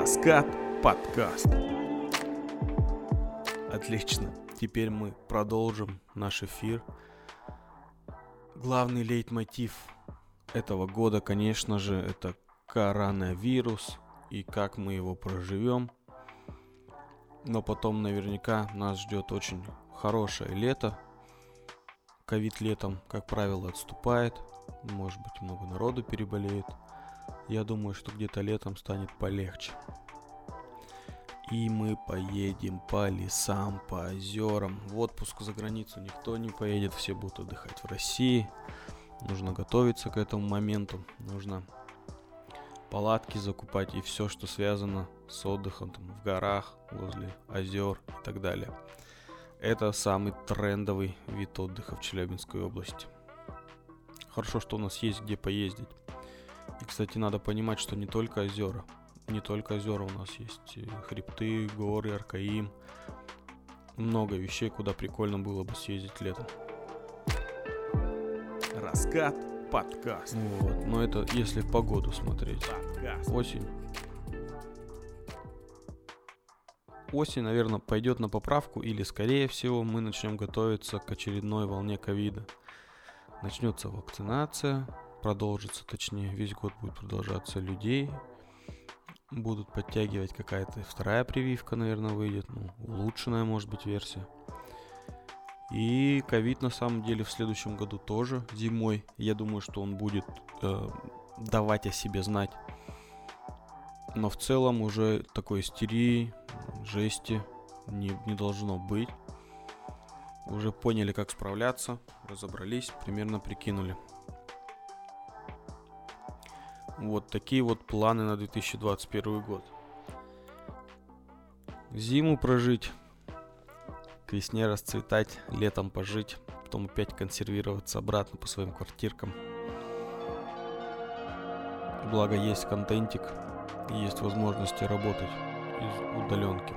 Раскат подкаст. Отлично. Теперь мы продолжим наш эфир. Главный лейтмотив этого года, конечно же, это коронавирус и как мы его проживем. Но потом наверняка нас ждет очень хорошее лето. Ковид летом, как правило, отступает. Может быть, много народу переболеет. Я думаю, что где-то летом станет полегче. И мы поедем по лесам, по озерам. В отпуск за границу никто не поедет, все будут отдыхать в России. Нужно готовиться к этому моменту. Нужно палатки закупать и все, что связано с отдыхом там, в горах, возле озер и так далее. Это самый трендовый вид отдыха в Челябинской области. Хорошо, что у нас есть где поездить. Кстати, надо понимать, что не только озера. Не только озера у нас есть. Хребты, горы, Аркаим. Много вещей, куда прикольно было бы съездить летом. Раскат подкаст. Вот, но это если погоду смотреть. Подкаст. Осень. Осень, наверное, пойдет на поправку, или, скорее всего, мы начнем готовиться к очередной волне ковида. Начнется вакцинация, продолжится, точнее, весь год будет продолжаться людей. Будут подтягивать какая-то вторая прививка, наверное, выйдет, ну, улучшенная, может быть, версия. И ковид на самом деле в следующем году тоже зимой. Я думаю, что он будет э, давать о себе знать. Но в целом уже такой истерии, жести не, не должно быть. Уже поняли, как справляться, разобрались, примерно прикинули. Вот такие вот планы на 2021 год. Зиму прожить, к весне расцветать, летом пожить, потом опять консервироваться обратно по своим квартиркам. Благо есть контентик, есть возможности работать из удаленки.